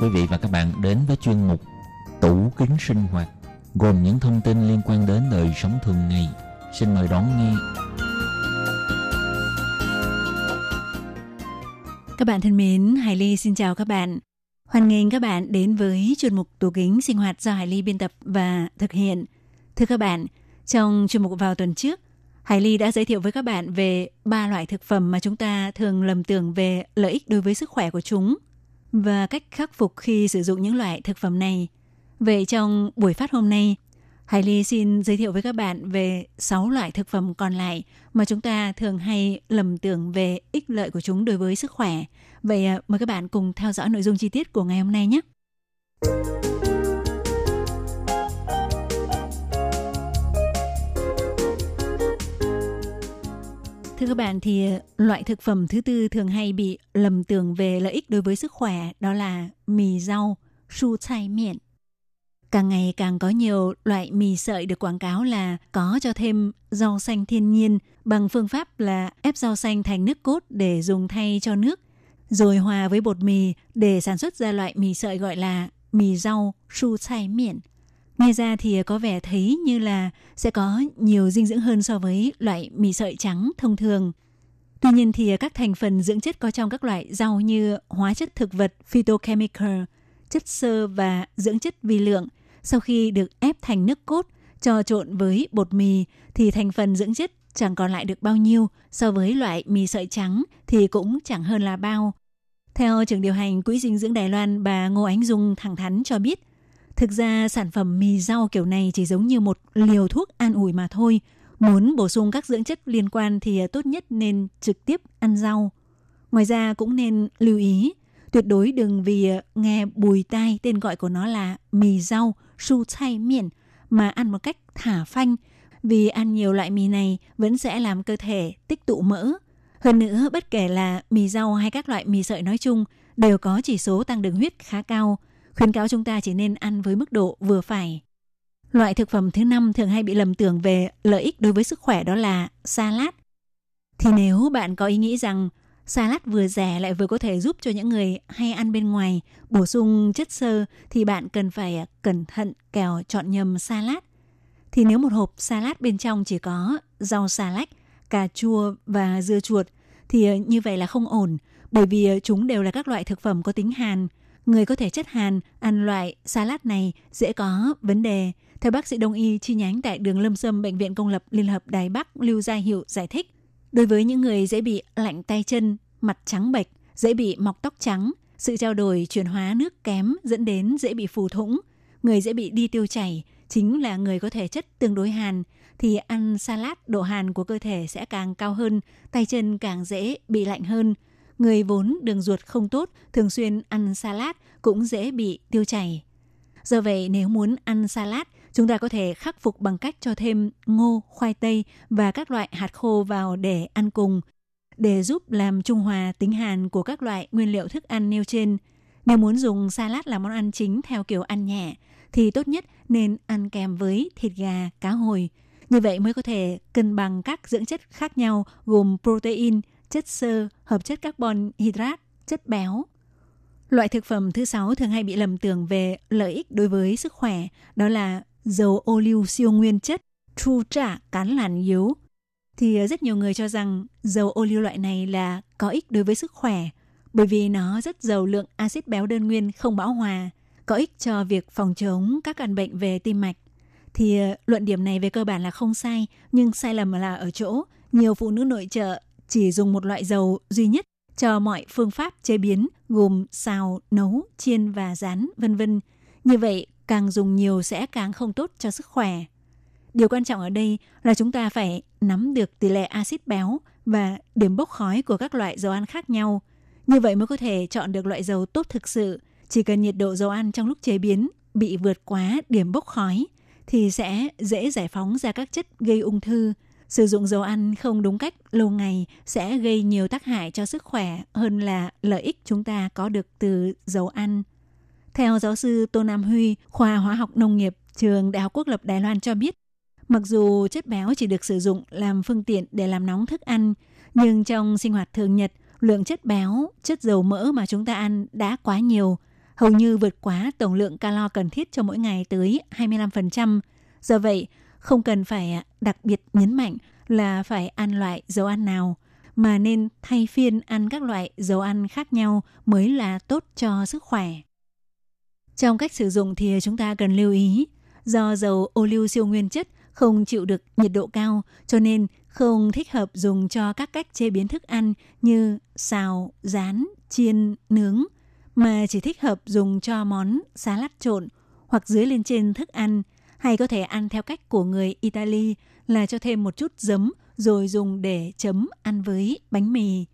Quý vị và các bạn đến với chuyên mục Tủ kính sinh hoạt gồm những thông tin liên quan đến đời sống thường ngày. Xin mời đón nghe. Các bạn thân mến, Hải Ly xin chào các bạn. Hoan nghênh các bạn đến với chuyên mục tủ kính sinh hoạt do Hải Ly biên tập và thực hiện. Thưa các bạn, trong chuyên mục vào tuần trước, Hải Ly đã giới thiệu với các bạn về ba loại thực phẩm mà chúng ta thường lầm tưởng về lợi ích đối với sức khỏe của chúng và cách khắc phục khi sử dụng những loại thực phẩm này. Vậy trong buổi phát hôm nay, Hải Ly xin giới thiệu với các bạn về 6 loại thực phẩm còn lại mà chúng ta thường hay lầm tưởng về ích lợi của chúng đối với sức khỏe. Vậy à, mời các bạn cùng theo dõi nội dung chi tiết của ngày hôm nay nhé. Thưa các bạn thì loại thực phẩm thứ tư thường hay bị lầm tưởng về lợi ích đối với sức khỏe đó là mì rau, su chai miệng. Càng ngày càng có nhiều loại mì sợi được quảng cáo là có cho thêm rau xanh thiên nhiên bằng phương pháp là ép rau xanh thành nước cốt để dùng thay cho nước, rồi hòa với bột mì để sản xuất ra loại mì sợi gọi là mì rau su chai miệng. Nghe ra thì có vẻ thấy như là sẽ có nhiều dinh dưỡng hơn so với loại mì sợi trắng thông thường. Tuy nhiên thì các thành phần dưỡng chất có trong các loại rau như hóa chất thực vật phytochemical, chất xơ và dưỡng chất vi lượng sau khi được ép thành nước cốt cho trộn với bột mì thì thành phần dưỡng chất chẳng còn lại được bao nhiêu so với loại mì sợi trắng thì cũng chẳng hơn là bao. Theo trưởng điều hành Quỹ dinh dưỡng Đài Loan bà Ngô Ánh Dung thẳng thắn cho biết, thực ra sản phẩm mì rau kiểu này chỉ giống như một liều thuốc an ủi mà thôi. Muốn bổ sung các dưỡng chất liên quan thì à, tốt nhất nên trực tiếp ăn rau. Ngoài ra cũng nên lưu ý, tuyệt đối đừng vì à, nghe bùi tai tên gọi của nó là mì rau, su chay miệng mà ăn một cách thả phanh vì ăn nhiều loại mì này vẫn sẽ làm cơ thể tích tụ mỡ. Hơn nữa, bất kể là mì rau hay các loại mì sợi nói chung đều có chỉ số tăng đường huyết khá cao. Khuyến cáo chúng ta chỉ nên ăn với mức độ vừa phải. Loại thực phẩm thứ năm thường hay bị lầm tưởng về lợi ích đối với sức khỏe đó là salad. Thì nếu bạn có ý nghĩ rằng salad vừa rẻ lại vừa có thể giúp cho những người hay ăn bên ngoài bổ sung chất xơ thì bạn cần phải cẩn thận kẻo chọn nhầm salad. Thì nếu một hộp salad bên trong chỉ có rau xà lách, cà chua và dưa chuột thì như vậy là không ổn bởi vì chúng đều là các loại thực phẩm có tính hàn. Người có thể chất hàn ăn loại salad này dễ có vấn đề. Theo bác sĩ đông y chi nhánh tại đường Lâm Sâm Bệnh viện Công lập Liên hợp Đài Bắc Lưu Gia Hiệu giải thích, Đối với những người dễ bị lạnh tay chân, mặt trắng bệch, dễ bị mọc tóc trắng, sự trao đổi chuyển hóa nước kém dẫn đến dễ bị phù thủng, người dễ bị đi tiêu chảy chính là người có thể chất tương đối hàn thì ăn salad độ hàn của cơ thể sẽ càng cao hơn, tay chân càng dễ bị lạnh hơn. Người vốn đường ruột không tốt, thường xuyên ăn salad cũng dễ bị tiêu chảy. Do vậy nếu muốn ăn salad, chúng ta có thể khắc phục bằng cách cho thêm ngô, khoai tây và các loại hạt khô vào để ăn cùng để giúp làm trung hòa tính hàn của các loại nguyên liệu thức ăn nêu trên. Nếu muốn dùng salad làm món ăn chính theo kiểu ăn nhẹ, thì tốt nhất nên ăn kèm với thịt gà, cá hồi. Như vậy mới có thể cân bằng các dưỡng chất khác nhau gồm protein, chất xơ, hợp chất carbon hydrat, chất béo. Loại thực phẩm thứ sáu thường hay bị lầm tưởng về lợi ích đối với sức khỏe đó là dầu ô liu siêu nguyên chất, tru trả cán làn yếu. Thì ờ, rất nhiều người cho rằng dầu ô liu loại này là có ích đối với sức khỏe bởi vì nó rất giàu lượng axit béo đơn nguyên không bão hòa, có ích cho việc phòng chống các căn bệnh về tim mạch. Thì ờ, luận điểm này về cơ bản là không sai, nhưng sai lầm là ở chỗ nhiều phụ nữ nội trợ chỉ dùng một loại dầu duy nhất cho mọi phương pháp chế biến gồm xào, nấu, chiên và rán, vân vân. Như vậy, càng dùng nhiều sẽ càng không tốt cho sức khỏe. Điều quan trọng ở đây là chúng ta phải nắm được tỷ lệ axit béo và điểm bốc khói của các loại dầu ăn khác nhau. Như vậy mới có thể chọn được loại dầu tốt thực sự. Chỉ cần nhiệt độ dầu ăn trong lúc chế biến bị vượt quá điểm bốc khói thì sẽ dễ giải phóng ra các chất gây ung thư. Sử dụng dầu ăn không đúng cách lâu ngày sẽ gây nhiều tác hại cho sức khỏe hơn là lợi ích chúng ta có được từ dầu ăn. Theo giáo sư Tô Nam Huy, khoa hóa học nông nghiệp, trường Đại học Quốc lập Đài Loan cho biết, mặc dù chất béo chỉ được sử dụng làm phương tiện để làm nóng thức ăn, nhưng trong sinh hoạt thường nhật, lượng chất béo, chất dầu mỡ mà chúng ta ăn đã quá nhiều, hầu như vượt quá tổng lượng calo cần thiết cho mỗi ngày tới 25%. Do vậy, không cần phải à, đặc biệt nhấn mạnh là phải ăn loại dầu ăn nào, mà nên thay phiên ăn các loại dầu ăn khác nhau mới là tốt cho sức khỏe. Trong cách sử dụng thì chúng ta cần lưu ý, do dầu ô liu siêu nguyên chất không chịu được nhiệt độ cao cho nên không thích hợp dùng cho các cách chế biến thức ăn như xào, rán, chiên, nướng, mà chỉ thích hợp dùng cho món salad trộn hoặc dưới lên trên thức ăn hay có thể ăn theo cách của người Italy là cho thêm một chút giấm rồi dùng để chấm ăn với bánh mì.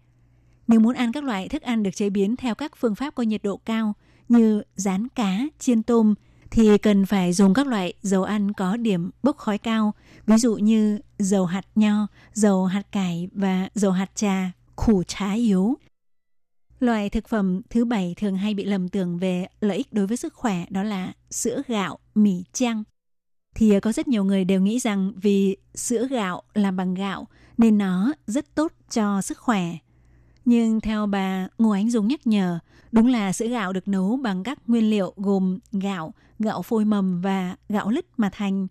Nếu muốn ăn các loại thức ăn được chế biến theo các phương pháp có nhiệt độ cao như rán cá, chiên tôm thì cần phải dùng các loại dầu ăn có điểm bốc khói cao, ví dụ như dầu hạt nho, dầu hạt cải và dầu hạt trà, khủ trá yếu. Loại thực phẩm thứ bảy thường hay bị lầm tưởng về lợi ích đối với sức khỏe đó là sữa gạo, mì chăng. Thì à, có rất nhiều người đều nghĩ rằng vì sữa gạo làm bằng gạo nên nó rất tốt cho sức khỏe. Nhưng theo bà Ngô Ánh Dung nhắc nhở, đúng là sữa gạo được nấu bằng các nguyên liệu gồm gạo, gạo phôi mầm và gạo lứt mà thành.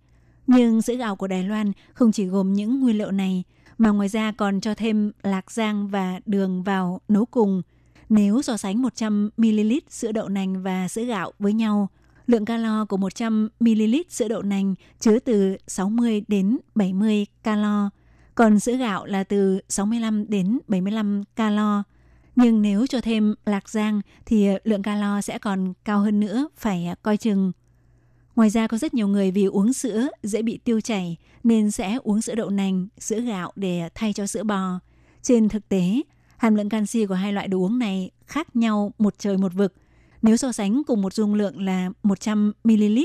Nhưng sữa gạo của Đài Loan không chỉ gồm những nguyên liệu này, mà ngoài ra còn cho thêm lạc rang và đường vào nấu cùng. Nếu so sánh 100ml sữa đậu nành và sữa gạo với nhau, lượng calo của 100ml sữa đậu nành chứa từ 60 đến 70 calo còn sữa gạo là từ 65 đến 75 calo. Nhưng nếu cho thêm lạc rang thì lượng calo sẽ còn cao hơn nữa, phải coi chừng. Ngoài ra có rất nhiều người vì uống sữa dễ bị tiêu chảy nên sẽ uống sữa đậu nành, sữa gạo để thay cho sữa bò. Trên thực tế, hàm lượng canxi của hai loại đồ uống này khác nhau một trời một vực. Nếu so sánh cùng một dung lượng là 100 ml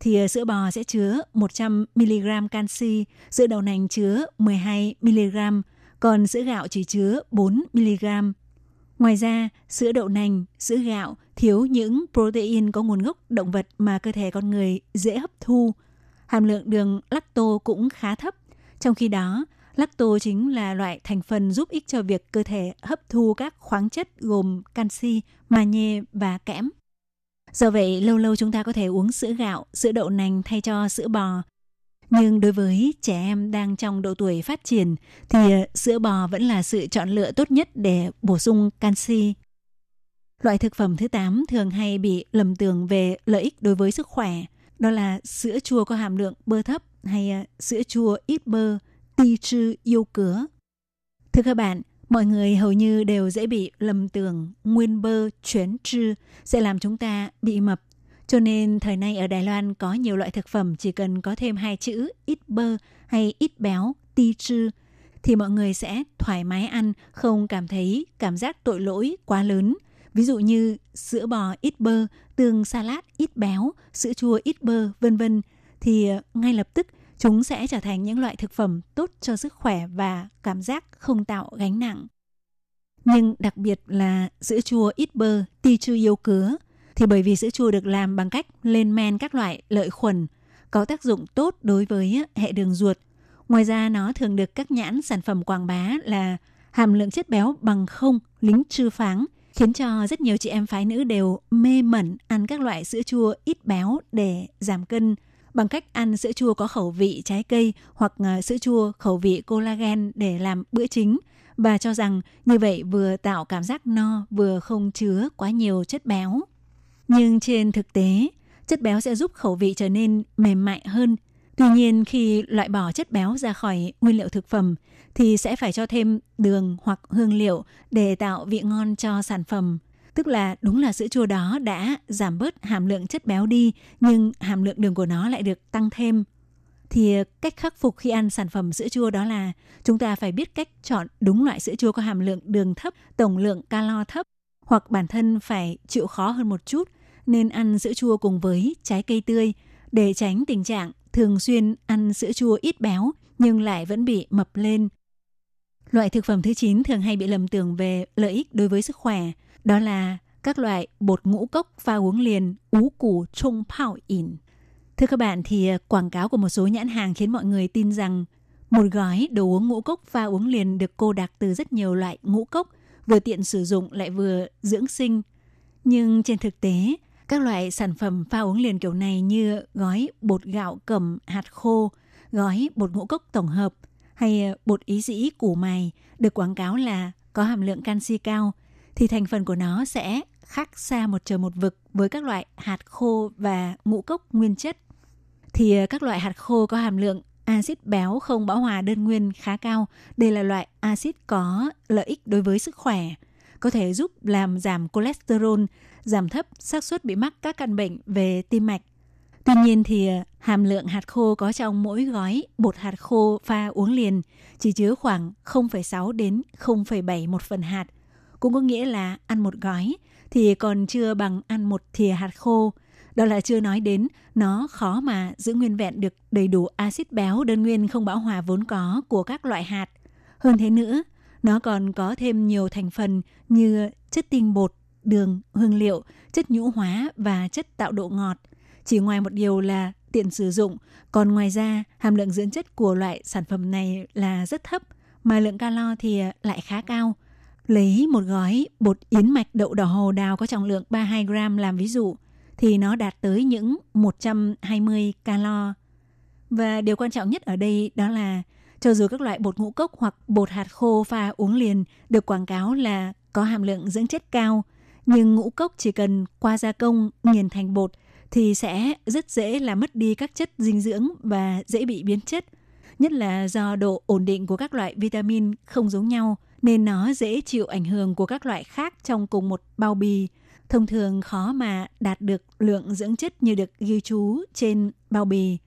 thì ờ, sữa bò sẽ chứa 100mg canxi, sữa đậu nành chứa 12mg, còn sữa gạo chỉ chứa 4mg. Ngoài ra, sữa đậu nành, sữa gạo thiếu những protein có nguồn gốc động vật mà cơ thể con người dễ hấp thu. Hàm lượng đường lacto cũng khá thấp. Trong khi đó, lacto chính là loại thành phần giúp ích cho việc cơ thể hấp thu các khoáng chất gồm canxi, magie và kẽm. Do vậy, lâu lâu chúng ta có thể uống sữa gạo, sữa đậu nành thay cho sữa bò. Nhưng đối với trẻ em đang trong độ tuổi phát triển thì ờ, sữa bò vẫn là sự chọn lựa tốt nhất để bổ sung canxi. Loại thực phẩm thứ 8 thường hay bị lầm tưởng về lợi ích đối với sức khỏe, đó là sữa chua có hàm lượng bơ thấp hay ờ, sữa chua ít bơ, ti trư yêu cứa. Thưa các bạn, Mọi người hầu như đều dễ bị lầm tưởng nguyên bơ chuyển trư sẽ làm chúng ta bị mập. Cho nên thời nay ở Đài Loan có nhiều loại thực phẩm chỉ cần có thêm hai chữ ít bơ hay ít béo, ti trư thì mọi người sẽ thoải mái ăn, không cảm thấy cảm giác tội lỗi quá lớn. Ví dụ như sữa bò ít bơ, tương salad ít béo, sữa chua ít bơ, vân vân thì ngay lập tức Chúng sẽ trở thành những loại thực phẩm tốt cho sức khỏe và cảm giác không tạo gánh nặng. Nhưng đặc biệt là sữa chua ít bơ, ti chư yêu cứa, thì bởi vì sữa chua được làm bằng cách lên men các loại lợi khuẩn, có tác dụng tốt đối với hệ đường ruột. Ngoài ra nó thường được các nhãn sản phẩm quảng bá là hàm lượng chất béo bằng không, lính trư pháng, khiến cho rất nhiều chị em phái nữ đều mê mẩn ăn các loại sữa chua ít béo để giảm cân bằng cách ăn sữa chua có khẩu vị trái cây hoặc ờ, sữa chua khẩu vị collagen để làm bữa chính bà cho rằng như vậy vừa tạo cảm giác no vừa không chứa quá nhiều chất béo. Nhưng trên thực tế, chất béo sẽ giúp khẩu vị trở nên mềm mại hơn. Tuy nhiên khi loại bỏ chất béo ra khỏi nguyên liệu thực phẩm thì sẽ phải cho thêm đường hoặc hương liệu để tạo vị ngon cho sản phẩm. Tức là đúng là sữa chua đó đã giảm bớt hàm lượng chất béo đi, nhưng hàm lượng đường của nó lại được tăng thêm. Thì ờ, cách khắc phục khi ăn sản phẩm sữa chua đó là chúng ta phải biết cách chọn đúng loại sữa chua có hàm lượng đường thấp, tổng lượng calo thấp, hoặc bản thân phải chịu khó hơn một chút, nên ăn sữa chua cùng với trái cây tươi để tránh tình trạng thường xuyên ăn sữa chua ít béo nhưng lại vẫn bị mập lên. Loại thực phẩm thứ 9 thường hay bị lầm tưởng về lợi ích đối với sức khỏe, đó là các loại bột ngũ cốc pha uống liền ú củ trung phao ỉn. Thưa các bạn thì à, quảng cáo của một số nhãn hàng khiến mọi người tin rằng một gói đồ uống ngũ cốc pha uống liền được cô đặc từ rất nhiều loại ngũ cốc, vừa tiện sử dụng lại vừa dưỡng sinh. Nhưng trên thực tế, các loại sản phẩm pha uống liền kiểu này như gói bột gạo cầm hạt khô, gói bột ngũ cốc tổng hợp hay à, bột ý dĩ củ mài được quảng cáo là có hàm lượng canxi cao thì thành phần của nó sẽ khác xa một trời một vực với các loại hạt khô và ngũ cốc nguyên chất. Thì ờ, các loại hạt khô có hàm lượng axit béo không bão hòa đơn nguyên khá cao. Đây là loại axit có lợi ích đối với sức khỏe, có thể giúp làm giảm cholesterol, giảm thấp xác suất bị mắc các căn bệnh về tim mạch. Tuy nhiên thì ờ, hàm lượng hạt khô có trong mỗi gói bột hạt khô pha uống liền chỉ chứa khoảng 0,6 đến 0,7 một phần hạt. Cũng có nghĩa là ăn một gói thì còn chưa bằng ăn một thìa hạt khô. Đó là chưa nói đến nó khó mà giữ nguyên vẹn được đầy đủ axit béo đơn nguyên không bão hòa vốn có của các loại hạt. Hơn thế nữa, nó còn có thêm nhiều thành phần như chất tinh bột, đường, hương liệu, chất nhũ hóa và chất tạo độ ngọt. Chỉ ngoài một điều là tiện sử dụng, còn ngoài ra hàm lượng dưỡng chất của loại sản phẩm này là rất thấp, mà lượng calo thì lại khá cao. Lấy một gói bột yến mạch đậu đỏ hồ đào có trọng lượng 32 gram làm ví dụ, thì nó đạt tới những 120 calo. Và điều quan trọng nhất ở đây đó là cho dù các loại bột ngũ cốc hoặc bột hạt khô pha uống liền được quảng cáo là có hàm lượng dưỡng chất cao, nhưng ngũ cốc chỉ cần qua gia công nghiền thành bột thì sẽ rất dễ là mất đi các chất dinh dưỡng và dễ bị biến chất. Nhất là do độ ổn định của các loại vitamin không giống nhau nên nó dễ chịu ảnh hưởng của các loại khác trong cùng một bao bì. Thông thường khó mà đạt được lượng dưỡng chất như được ghi chú trên bao bì.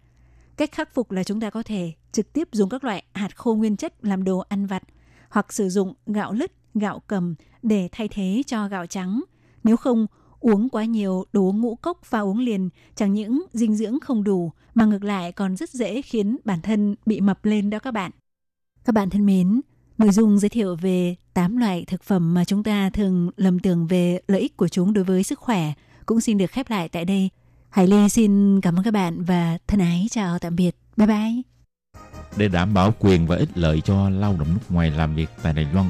Cách khắc phục là chúng ta có thể trực tiếp dùng các loại hạt khô nguyên chất làm đồ ăn vặt hoặc sử dụng gạo lứt, gạo cầm để thay thế cho gạo trắng. Nếu không, uống quá nhiều đồ uống ngũ cốc và uống liền chẳng những dinh dưỡng không đủ mà ngược lại còn rất dễ khiến bản thân bị mập lên đó các bạn. Các bạn thân mến, nội dung giới thiệu về 8 loại thực phẩm mà chúng ta thường lầm tưởng về lợi ích của chúng đối với sức khỏe cũng xin được khép lại tại đây. Hải Ly xin cảm ơn các bạn và thân ái chào tạm biệt. Bye bye. Để đảm bảo quyền và ích lợi cho lao động nước ngoài làm việc tại Đài Loan,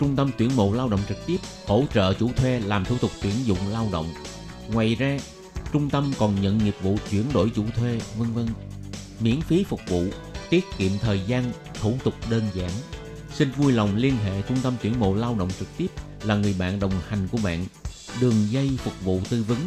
Trung tâm tuyển mộ lao động trực tiếp hỗ trợ chủ thuê làm thủ tục tuyển dụng lao động. Ngoài ra, trung tâm còn nhận nghiệp vụ chuyển đổi chủ thuê, vân vân. Miễn phí phục vụ, tiết kiệm thời gian, thủ tục đơn giản. Xin vui lòng liên hệ trung tâm tuyển mộ lao động trực tiếp là người bạn đồng hành của bạn. Đường dây phục vụ tư vấn